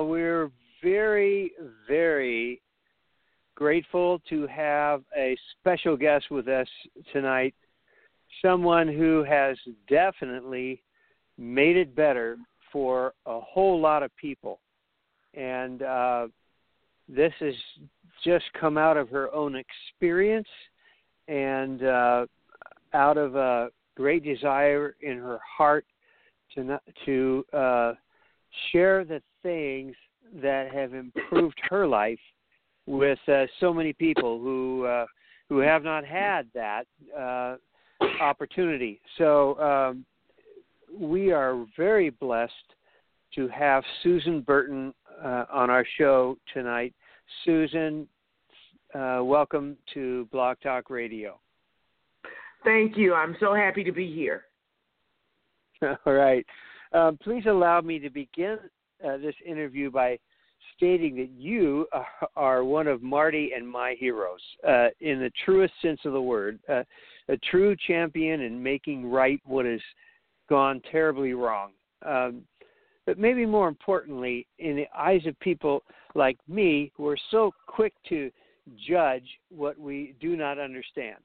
Well, we're very, very grateful to have a special guest with us tonight. Someone who has definitely made it better for a whole lot of people. And uh, this has just come out of her own experience and uh, out of a great desire in her heart to, not, to uh, share the things that have improved her life with uh, so many people who uh, who have not had that uh, opportunity. So um, we are very blessed to have Susan Burton uh, on our show tonight. Susan, uh, welcome to Blog Talk Radio. Thank you. I'm so happy to be here. All right. Um, please allow me to begin uh, this interview by stating that you are, one of Marty and my heroes uh, in the truest sense of the word, uh, a true champion in making right what has gone terribly wrong. Um, but maybe more importantly, in the eyes of people like me who are so quick to judge what we do not understand.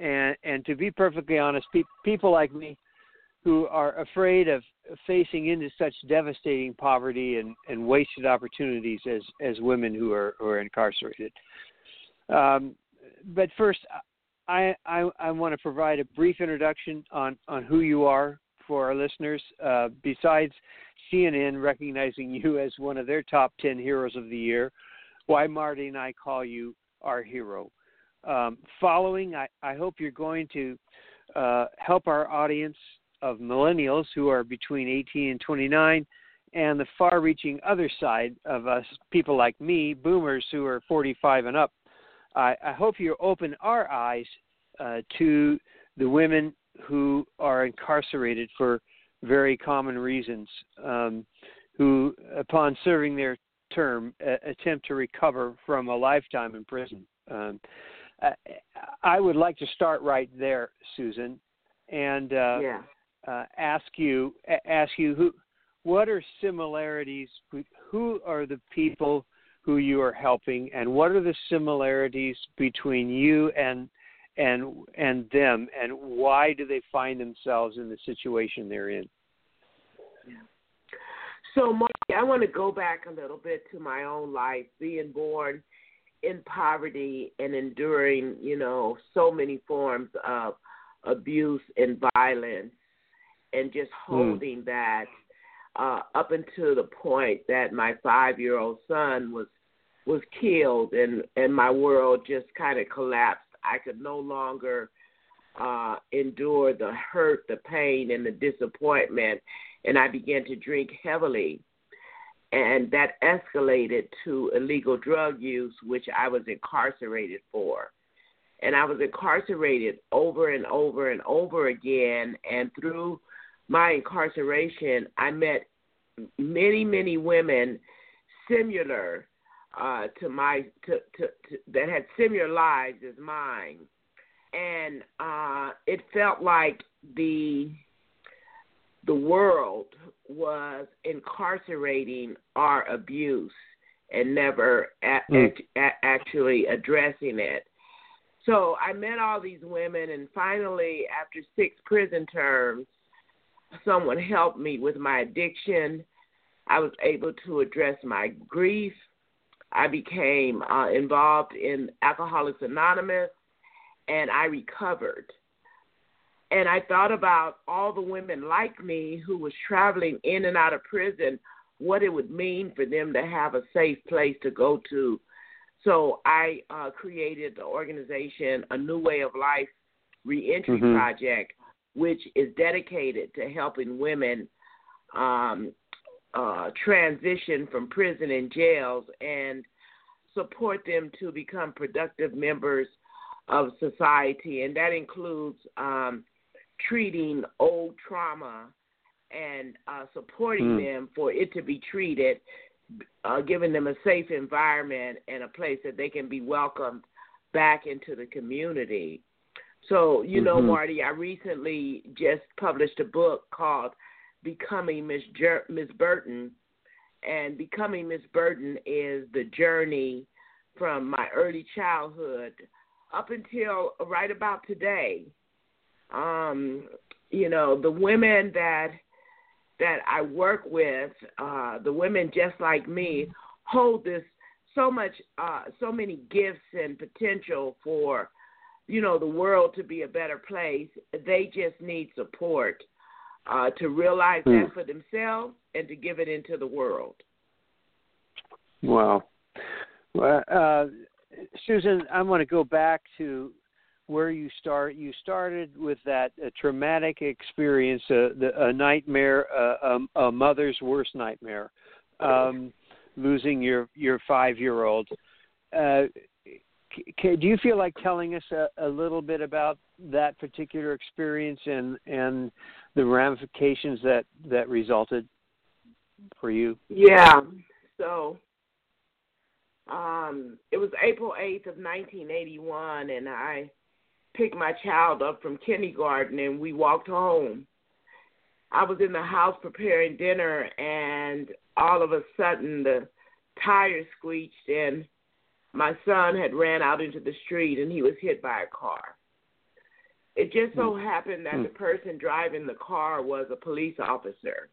And, and to be perfectly honest, pe- people like me who are afraid of facing into such devastating poverty and, and wasted opportunities as, as women who are, who are incarcerated. Um, but first, I, I, I want to provide a brief introduction on, on who you are for our listeners. Uh, besides CNN recognizing you as one of their top 10 heroes of the year, why Marty and I call you our hero. Um, following, I, I hope you're going to uh, help our audience of millennials who are between 18 and 29, and the far reaching other side of us, people like me, boomers who are 45 and up. I, I hope you open our eyes uh, to the women who are incarcerated for very common reasons, um, who, upon serving their term, uh, attempt to recover from a lifetime in prison. Um, I, I would like to start right there, Susan, and uh, yeah. Uh, ask you ask you who what are similarities who are the people who you are helping and what are the similarities between you and and and them and why do they find themselves in the situation they're in? So, Marty, I want to go back a little bit to my own life, being born in poverty and enduring, you know, so many forms of abuse and violence, and just holding that uh, up until the point that my five-year-old son was was killed, and and my world just kind of collapsed. I could no longer uh, endure the hurt, the pain, and the disappointment, and I began to drink heavily. And that escalated to illegal drug use, which I was incarcerated for. And I was incarcerated over and over and over again. And through my incarceration, I met many, many women similar uh, to my to, to, to that had similar lives as mine, and uh, it felt like the the world was incarcerating our abuse and never a- Mm. a- actually addressing it. So I met all these women, and finally, after six prison terms, someone helped me with my addiction. I was able to address my grief. I became uh, involved in Alcoholics Anonymous, and I recovered. And I thought about all the women like me who was traveling in and out of prison, what it would mean for them to have a safe place to go to So I uh, created the organization, A New Way of Life Reentry Mhm. Project, which is dedicated to helping women um, uh, transition from prison and jails and support them to become productive members of society. And that includes um, treating old trauma and uh, supporting Mm. them for it to be treated, uh, giving them a safe environment and a place that they can be welcomed back into the community. So, you know, Mhm. Marty, I recently just published a book called Becoming Miss Jer- Miss Burton, and Becoming Miss Burton is the journey from my early childhood up until right about today. Um, you know, the women that that I work with, uh, the women just like me, hold this so much, uh, so many gifts and potential for, you know, the world to be a better place. They just need support uh, to realize Hmm. that for themselves and to give it into the world. Wow. Well, uh, Susan, I want to go back to where you start. You started with that uh, traumatic experience, uh, the, a nightmare, uh, a, a mother's worst nightmare, um, losing your your five year old. Do you feel like telling us a, a little bit about that particular experience and and the ramifications that that resulted for you? Yeah. So um, it was April 8th of 1981, and I picked my child up from kindergarten, and we walked home. I was in the house preparing dinner, and all of a sudden the tire screeched, and my son had ran out into the street, and he was hit by a car. It just so happened that Hmm. the person driving the car was a police officer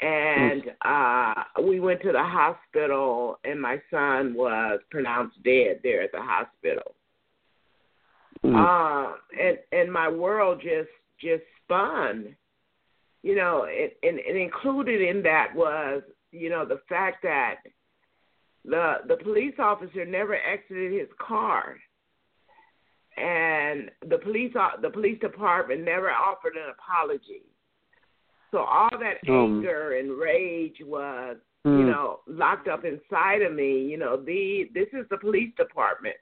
and uh we went to the hospital and my son was pronounced dead there at the hospital Mm. uh and and my world just just spun you know and, and and included in that was you know the fact that the the police officer never exited his car and the police the police department never offered an apology so all that Um. anger and rage was you Mm. know locked up inside of me you know the this is the police department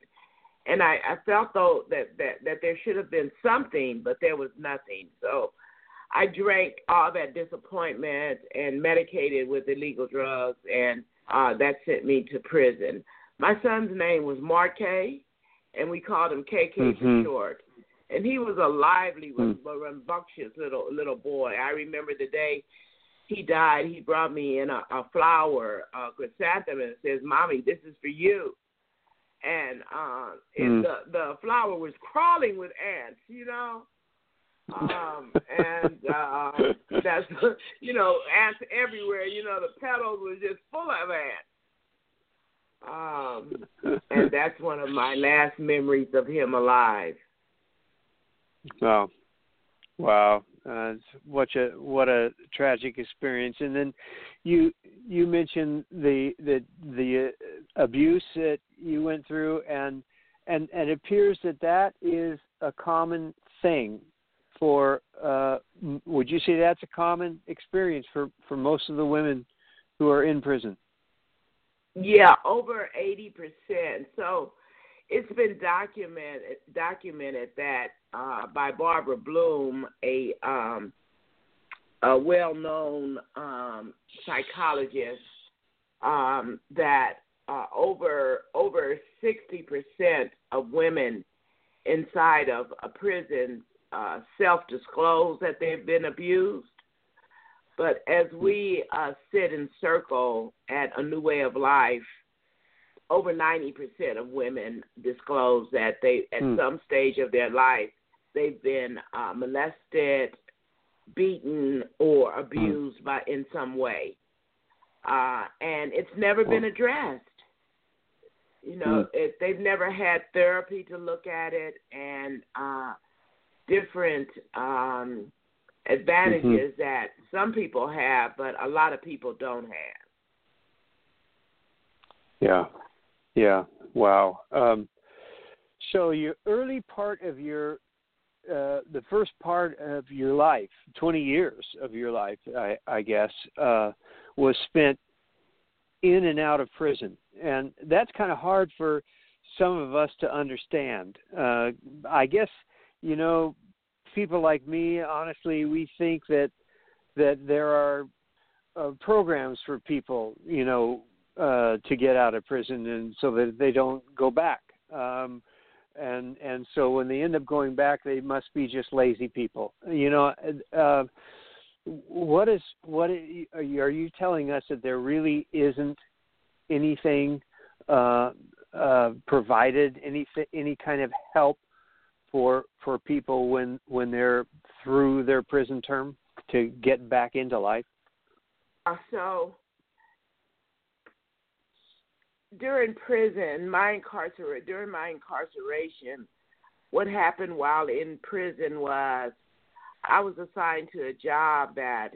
and i i felt though that that that there should have been something but there was nothing so i drank all that disappointment and medicated with illegal drugs and uh that sent me to prison my son's name was marque and we called him kk Mhm. for short and he was a lively, Hmm. rambunctious little little boy. I remember the day he died. He brought me in a, a flower, a chrysanthemum, and says, "Mommy, this is for you." And uh, Hmm. it, the the flower was crawling with ants, you know. Um, and uh, that's you know ants everywhere. You know the petals were just full of ants. Um, and that's one of my last memories of him alive. Wow, wow! Uh, what a what a tragic experience. And then you you mentioned the the the uh, abuse that you went through, and and and it appears that that is a common thing for. Uh, would you say that's a common experience for for most of the women who are in prison? Yeah, over eighty percent. So it's been documented documented that uh, by Barbara Bloom, a um, a well known um, psychologist, um, that uh, over over sixty percent of women inside of a prison uh, self disclose that they've been abused. But as we uh, sit in circle at a new way of life, over 90% of women disclose that they, at Hmm. some stage of their life, they've been uh, molested, beaten, or abused by in some way, uh, and it's never been addressed. You know, it, they've never had therapy to look at it, and uh, different um, advantages that some people have, but a lot of people don't have. Yeah, Yeah. Wow. Um, so your early part of your uh, the first part of your life, 20 years of your life, I, I guess, uh, was spent in and out of prison, and that's kind of hard for some of us to understand. Uh, I guess you know, people like me, honestly, we think that that there are uh, programs for people, you know, uh, to get out of prison, and so that they don't go back. Um, and and so when they end up going back, they must be just lazy people. You know, uh, what is what are you telling us that there really isn't anything uh, uh, provided, any any kind of help for for people when when they're through their prison term to get back into life? Uh, so during prison, my incarcer during my incarceration, what happened while in prison was I was assigned to a job that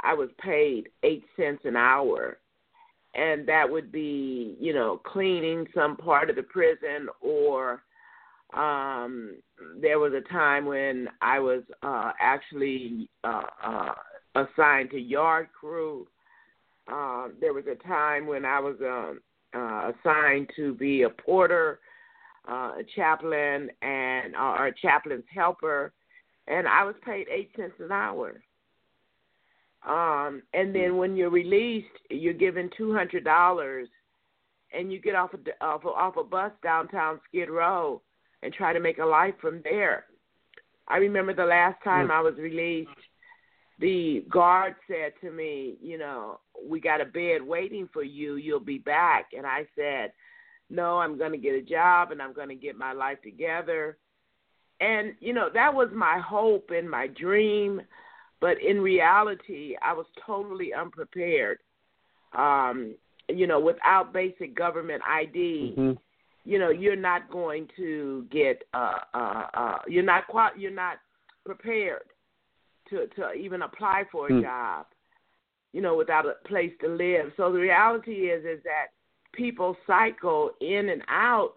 I was paid eight cents an hour. And that would be, you know, cleaning some part of the prison or um there was a time when I was uh actually uh, uh assigned to yard crew. Uh, there was a time when I was um uh, assigned to be a porter, uh, a chaplain, and uh, or a chaplain's helper, and I was paid eight cents an hour. Um, and then when you're released, you're given two hundred dollars, and you get off a off a, off a bus downtown Skid Row and try to make a life from there. I remember the last time I was released, the guard said to me, you know, we got a bed waiting for you. You'll be back. And I said, no, I'm going to get a job and I'm going to get my life together. And, you know, that was my hope and my dream. But in reality, I was totally unprepared. Um, you know, without basic government ID, mm-hmm. You know, you're not going to get, uh, uh, uh, you're not quite, you're not prepared to to even apply for a mm. job, you know, without a place to live. So the reality is is that people cycle in and out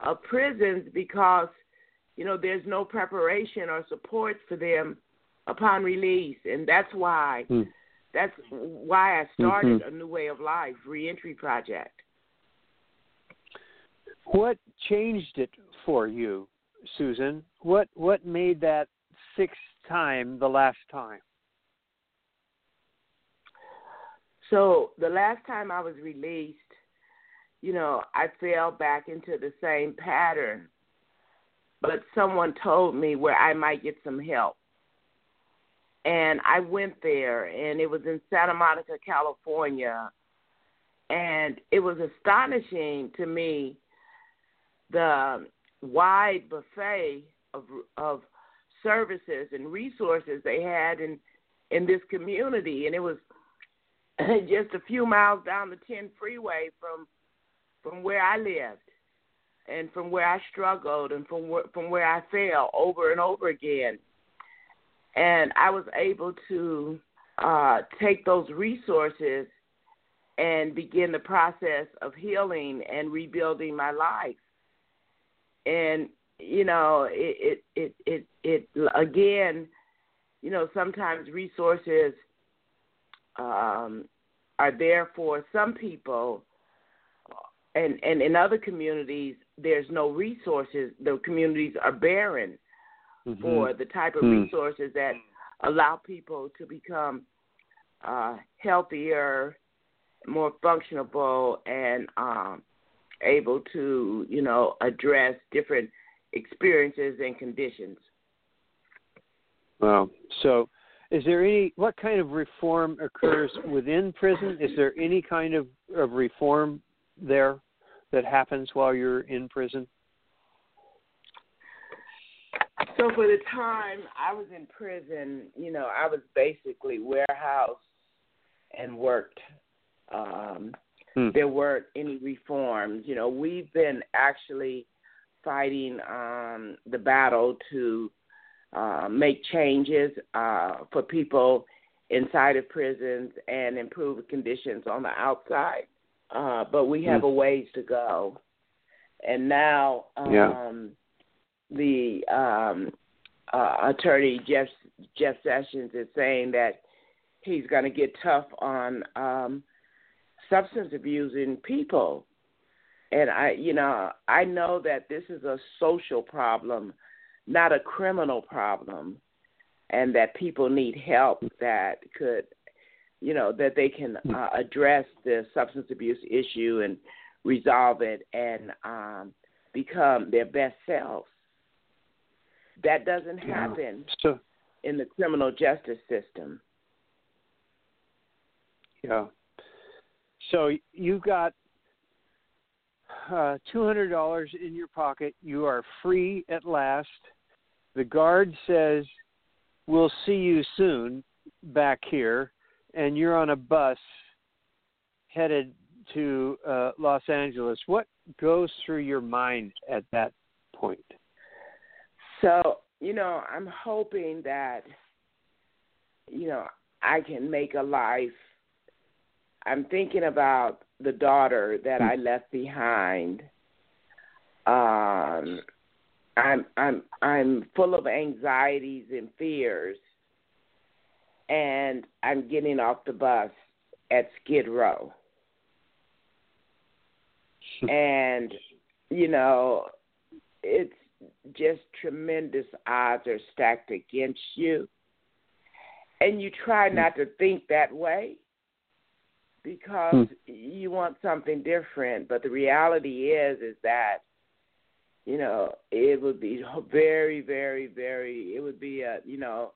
of prisons because you know there's no preparation or support for them upon release, and that's why mm. that's why I started mm-hmm. a new way of life reentry project. What changed it for you, Susan? What what made that sixth time the last time? So the last time I was released, you know, I fell back into the same pattern. But someone told me where I might get some help. And I went there, and it was in Santa Monica, California. And it was astonishing to me the wide buffet of of services and resources they had in in this community, and it was just a few miles down the 10 freeway from from where I lived, and from where I struggled, and from where, from where I fell over and over again. And I was able to uh, take those resources and begin the process of healing and rebuilding my life. And you know, it it it it, it again, you know, sometimes resources um, are there for some people, and and in other communities, there's no resources. The communities are barren mm-hmm. for the type of mm-hmm. resources that allow people to become uh, healthier, more functional, and um, able to, you know, address different experiences and conditions. Wow. So, is there any what kind of reform occurs within prison? Is there any kind of, of reform there that happens while you're in prison? So for the time I was in prison, you know, I was basically warehouse and worked. Um, hmm. There weren't any reforms. You know, we've been actually fighting um, the battle to uh, make changes uh, for people inside of prisons and improve conditions on the outside. uh, but we have Mm. a ways to go. And now, um, Yeah. the um, uh, attorney Jeff Jeff Sessions is saying that he's going to get tough on um, substance abusing people. And I, you know, I know that this is a social problem, not a criminal problem, and that people need help that could, you know, that they can uh, address the substance abuse issue and resolve it and um, become their best selves. That doesn't Yeah. happen So in the criminal justice system. yeah. So you've got uh, two hundred dollars in your pocket. You are free at last. The guard says, "We'll see you soon back here," and you're on a bus headed to uh, Los Angeles. What goes through your mind at that point? So, you know, I'm hoping that, you know, I can make a life. I'm thinking about the daughter that I left behind. Um, I'm I'm I'm full of anxieties and fears, and I'm getting off the bus at Skid Row. and you know, it's just tremendous odds are stacked against you. And you try not to think that way because hmm. you want something different, but the reality is is that you know, it would be very very very it would be a, you know,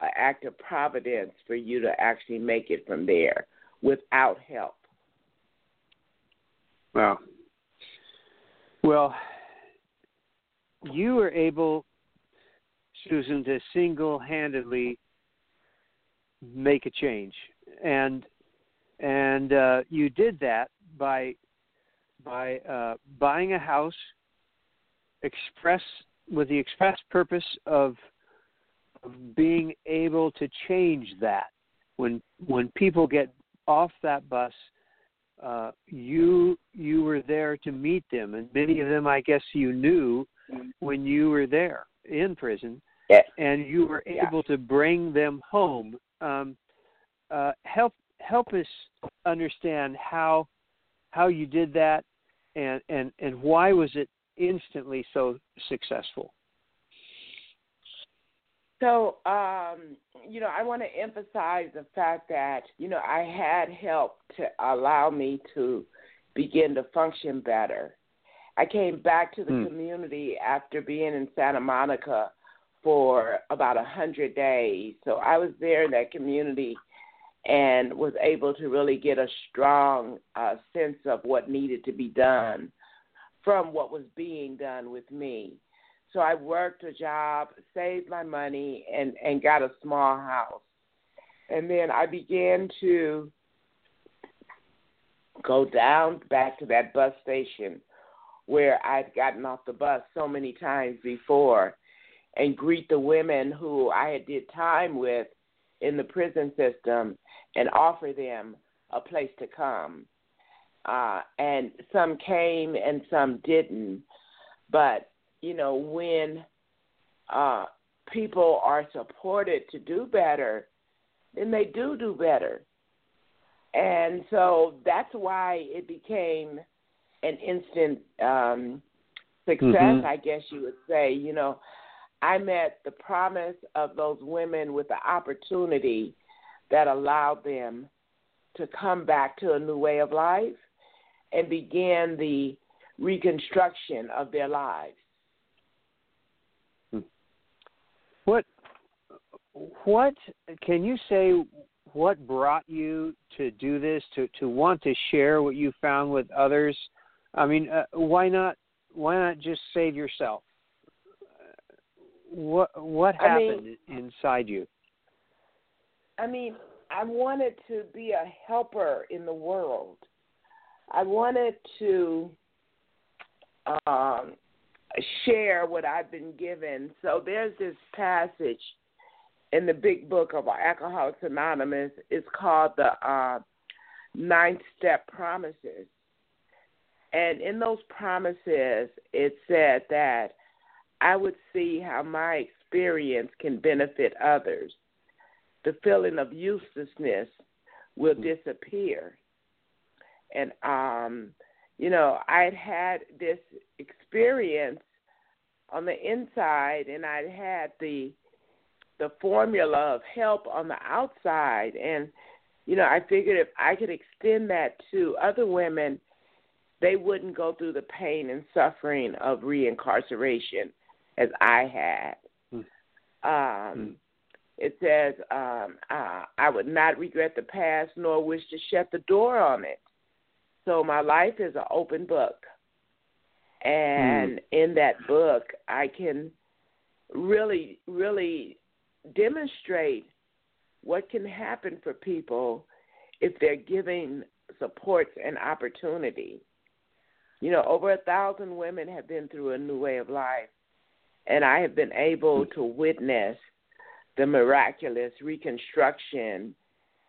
an act of providence for you to actually make it from there without help. Wow. Well, you were able, Susan, to single-handedly make a change, and and uh, you did that by by uh, buying a house, express with the express purpose of of being able to change that when when people get off that bus uh, you you were there to meet them, and many of them, I guess, you knew when you were there in prison, Yes. and you were Yeah. able to bring them home. Um, uh, help help us understand how how you did that, and and and why was it instantly so successful? So, um, you know, I want to emphasize the fact that, you know, I had help to allow me to begin to function better. I came back to the Hmm. community after being in Santa Monica for about a hundred days. So I was there in that community and was able to really get a strong uh, sense of what needed to be done from what was being done with me. So I worked a job, saved my money, and and got a small house. And then I began to go down back to that bus station where I'd gotten off the bus so many times before and greet the women who I had did time with in the prison system and offer them a place to come. Uh, and some came and some didn't. But, you know, when uh, people are supported to do better, then they do do better. And so that's why it became an instant um, success, Mhm. I guess you would say. You know, I met the promise of those women with the opportunity that allowed them to come back to a new way of life and begin the reconstruction of their lives. What what can you say what brought you to do this to to want to share what you found with others? I mean, uh, why not why not just save yourself? What what I mean- happened inside you? I mean, I wanted to be a helper in the world. I wanted to um, share what I've been given. So there's this passage in the big book of Alcoholics Anonymous. It's called the uh, nine step promises. And in those promises, it said that I would see how my experience can benefit others. The feeling of uselessness will mm-hmm. disappear. And, um, you know, I'd had this experience on the inside, and I'd had the the formula of help on the outside, and you know, I figured if I could extend that to other women, they wouldn't go through the pain and suffering of reincarceration as I had. Mm. Um, mm. It says, um, uh, I would not regret the past nor wish to shut the door on it. So my life is an open book. And mm. in that book, I can really, really demonstrate what can happen for people if they're giving supports and opportunity. You know, over a thousand women have been through a new way of life, and I have been able to witness the miraculous reconstruction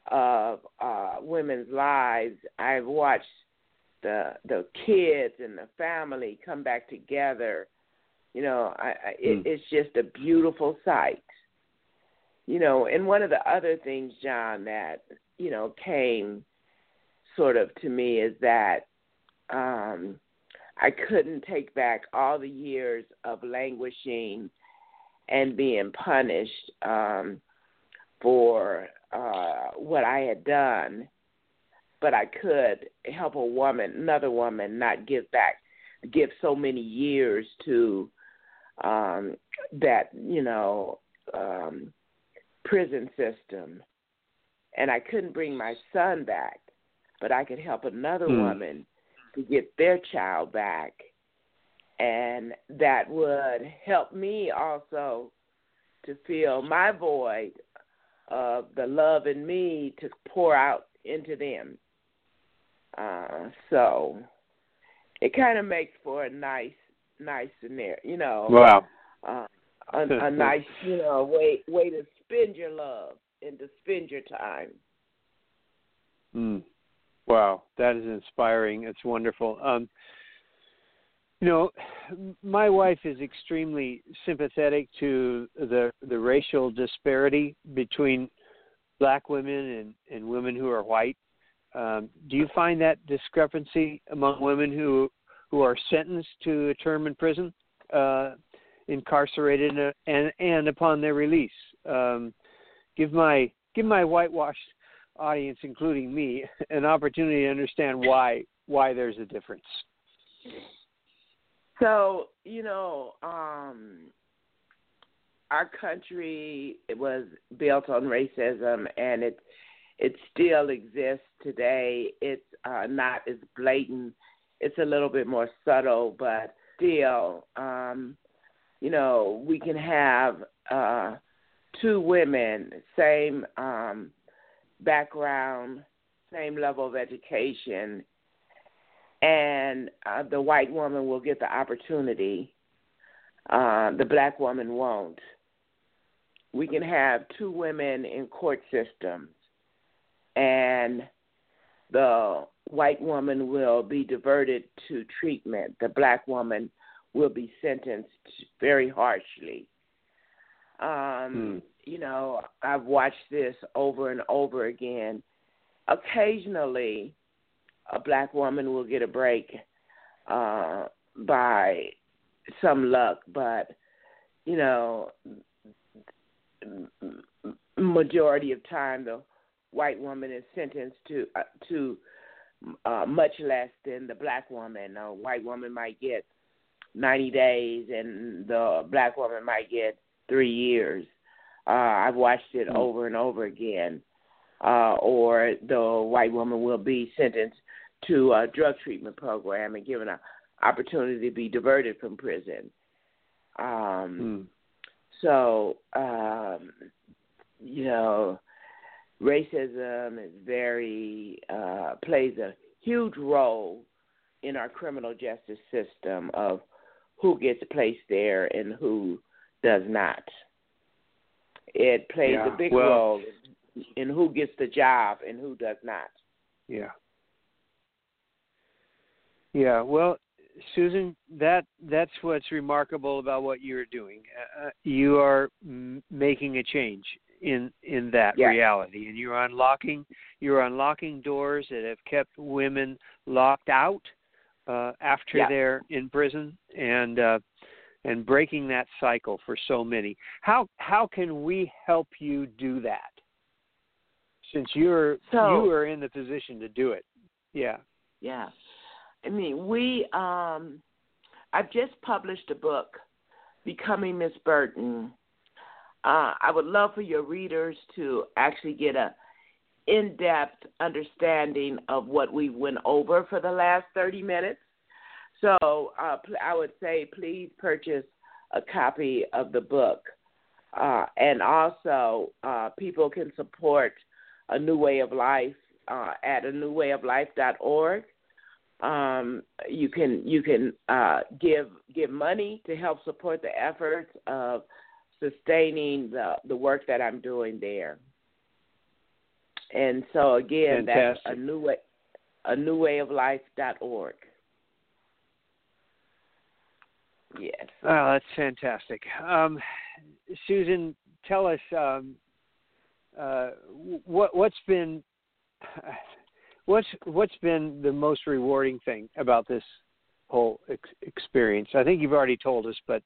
of uh, women's lives. I've watched the the kids and the family come back together. You know, I, I, it, mm. it's just a beautiful sight. You know, and one of the other things, John, that you know came sort of to me is that um, I couldn't take back all the years of languishing and being punished um, for uh, what I had done, but I could help a woman, another woman, not give back, give so many years to um, that, you know, um, prison system. And I couldn't bring my son back, but I could help another mm. woman to get their child back and that would help me also to fill my void of the love in me to pour out into them. Uh, so it kind of makes for a nice, nice scenario, you know. Wow. Uh, a, a nice, you know, way way to spend your love and to spend your time. Mm. Wow, that is inspiring. It's wonderful. Um, you know, my wife is extremely sympathetic to the the racial disparity between black women and, and women who are white. Um, do you find that discrepancy among women who who are sentenced to a term in prison, uh, incarcerated, and, and and upon their release? Um, give my give my whitewashed audience, including me, an opportunity to understand why why there's a difference. So, you know, um, our country it was built on racism and it it still exists today. It's uh, not as blatant. It's a little bit more subtle, but still, um, you know, we can have uh, two women, same um, background, same level of education, and uh, the white woman will get the opportunity. Uh, the black woman won't. We can have two women in court systems, and the white woman will be diverted to treatment. The black woman will be sentenced very harshly. Um, hmm. You know, I've watched this over and over again. Occasionally, a black woman will get a break uh, by some luck, but you know, majority of time the white woman is sentenced to uh, to uh, much less than the black woman. A white woman might get 90 days, and the black woman might get three years. Uh, I've watched it mm-hmm. over and over again. Uh, or the white woman will be sentenced to a drug treatment program and given an opportunity to be diverted from prison. Um, mm. So, um, you know, racism is very uh, plays a huge role in our criminal justice system of who gets placed there and who does not. It plays yeah. a big well, role in who gets the job and who does not. Yeah. Yeah. Well, Susan, that that's what's remarkable about what you're doing. Uh, uh you are m- making a change in in that yes. reality, and you're unlocking you're unlocking doors that have kept women locked out uh, after yes. they're in prison, and uh, and breaking that cycle for so many. How how can we help you do that? Since you're so, you are in the position to do it. Yeah. Yeah. I mean, we um I've just published a book, Becoming Miss Burton. Uh, I would love for your readers to actually get a in-depth understanding of what we went over for the last 30 minutes. So uh, I would say please purchase a copy of the book. Uh, and also, uh, people can support A New Way of Life uh, at a newwayoflife.org. Um, you can you can uh, give give money to help support the efforts of sustaining the the work that I'm doing there. And so again, Fantastic. that's a new way a new way of life.org. Yes. Oh, that's fantastic. Um, Susan, tell us um, uh, what what's been what's what's been the most rewarding thing about this whole ex- experience? I think you've already told us, but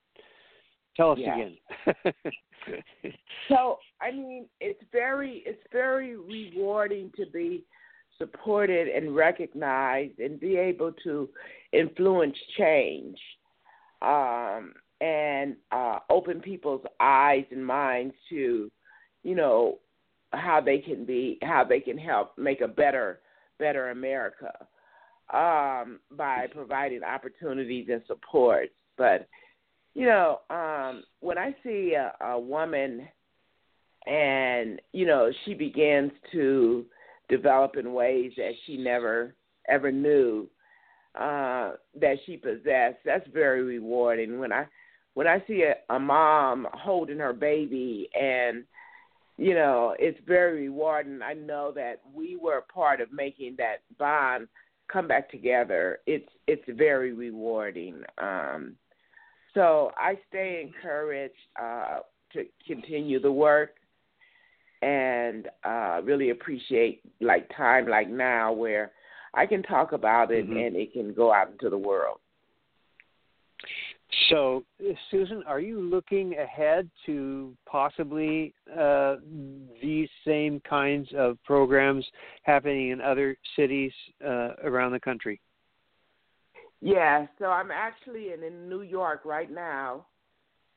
tell us again. so, I mean, it's very it's very rewarding to be supported and recognized and be able to influence change um, and uh, open people's eyes and minds to, you know, how they can be, how they can help make a better, better America um, by providing opportunities and support. But you know, um, when I see a, a woman and you know she begins to develop in ways that she never ever knew uh, that she possessed, that's very rewarding. When I when I see a, a mom holding her baby and you know, it's very rewarding. I know that we were a part of making that bond come back together. It's it's very rewarding. Um, so I stay encouraged uh, to continue the work, and uh, really appreciate like time like now where I can talk about it mm-hmm. and it can go out into the world. So, Susan, are you looking ahead to possibly uh, these same kinds of programs happening in other cities uh, around the country? Yeah, so I'm actually in, in New York right now,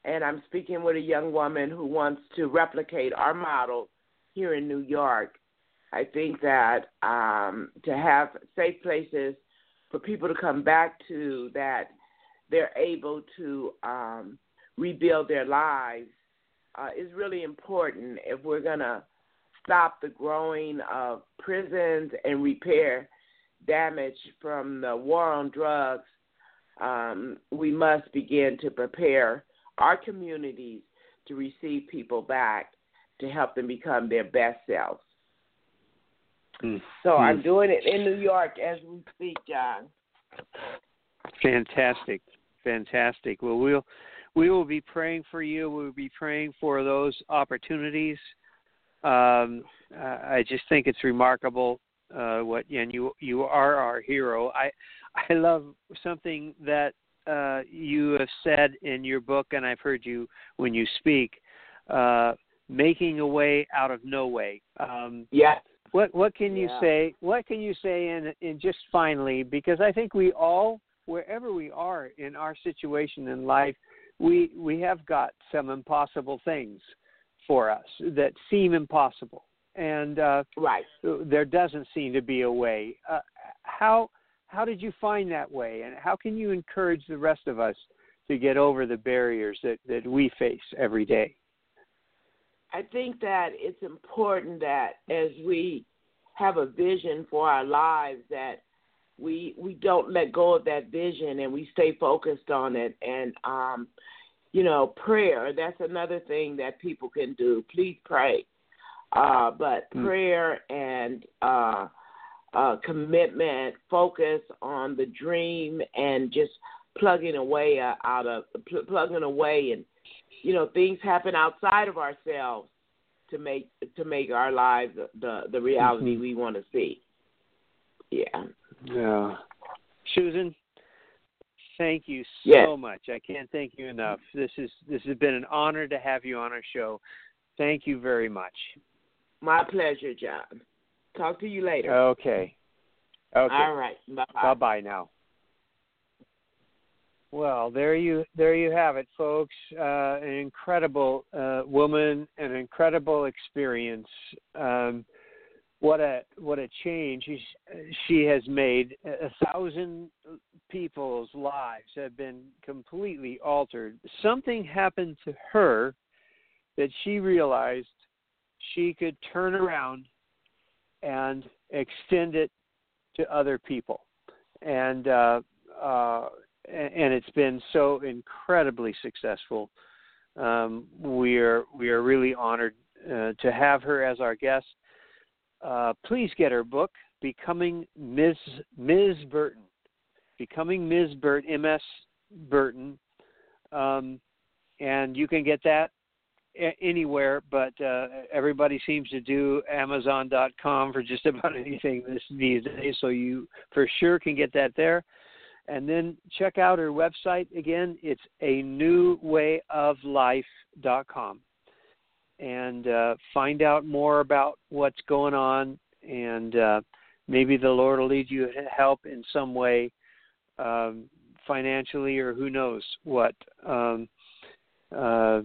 and I'm speaking with a young woman who wants to replicate our model here in New York. I think that um, to have safe places for people to come back to that they're able to um, rebuild their lives uh, is really important if we're going to stop the growing of prisons and repair damage from the war on drugs. Um, we must begin to prepare our communities to receive people back to help them become their best selves. Mm. So mm. I'm doing it in New York as we speak, John. Fantastic, fantastic. Well, we'll we will be praying for you. We'll be praying for those opportunities. Um, I just think it's remarkable uh, what and you you are our hero. I I love something that uh, you have said in your book, and I've heard you when you speak. Uh, making a way out of no way. Um, yeah. What what can you yeah. say? What can you say in in just finally? Because I think we all, wherever we are in our situation in life, we we have got some impossible things for us that seem impossible, and uh, right there doesn't seem to be a way. Uh, how how did you find that way, and how can you encourage the rest of us to get over the barriers that that we face every day? I think that it's important that as we have a vision for our lives that we we don't let go of that vision and we stay focused on it. And um you know prayer that's another thing that people can do. Please pray. Uh but mm. prayer and uh uh, commitment, focus on the dream, and just plugging away uh, out of pl- plugging away, and you know things happen outside of ourselves to make to make our lives the the reality mm-hmm. we want to see. Yeah. Yeah. Susan, thank you so yes. much. I can't thank you enough. This is this has been an honor to have you on our show. Thank you very much. My pleasure, John. Talk to you later. Okay. Okay. All right. Bye bye. Bye now. Well, there you there you have it, folks. Uh, an incredible uh, woman, an incredible experience. Um, what a what a change she, she has made. A thousand people's lives have been completely altered. Something happened to her that she realized she could turn around and extend it to other people, and uh, uh, and it's been so incredibly successful. Um, we are we are really honored uh, to have her as our guest uh, please get her book, Becoming Ms. Ms. Burton. Becoming Ms. Burton, MS Burton. Um, and you can get that anywhere, but uh, everybody seems to do Amazon.com for just about anything this, these days, so you for sure can get that there. And then check out her website again. It's a new way of life.com and uh, find out more about what's going on, and uh, maybe the Lord will lead you to help in some way, um, financially or who knows what. Um, uh,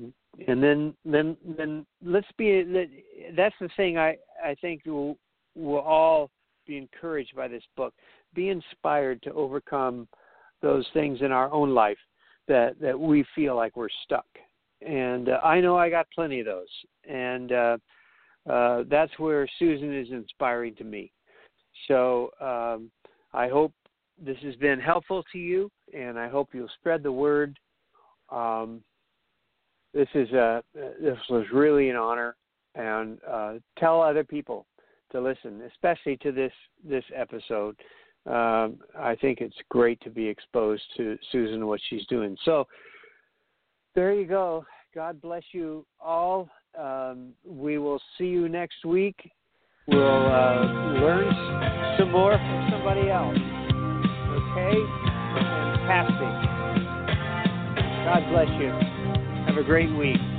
and then, then, then let's be. That's the thing. I I think we'll, we'll all be encouraged by this book. Be inspired to overcome those things in our own life that that we feel like we're stuck and uh, I know I got plenty of those, and uh, uh, that's where Susan is inspiring to me. So um, I hope this has been helpful to you, and I hope you'll spread the word. Um, this is a this was really an honor, and uh, tell other people to listen, especially to this this episode. Um, I think it's great to be exposed to Susan and what she's doing. So there you go. God bless you all. Um, we will see you next week. We'll uh, learn some more from somebody else. Okay? Fantastic. God bless you. Have a great week.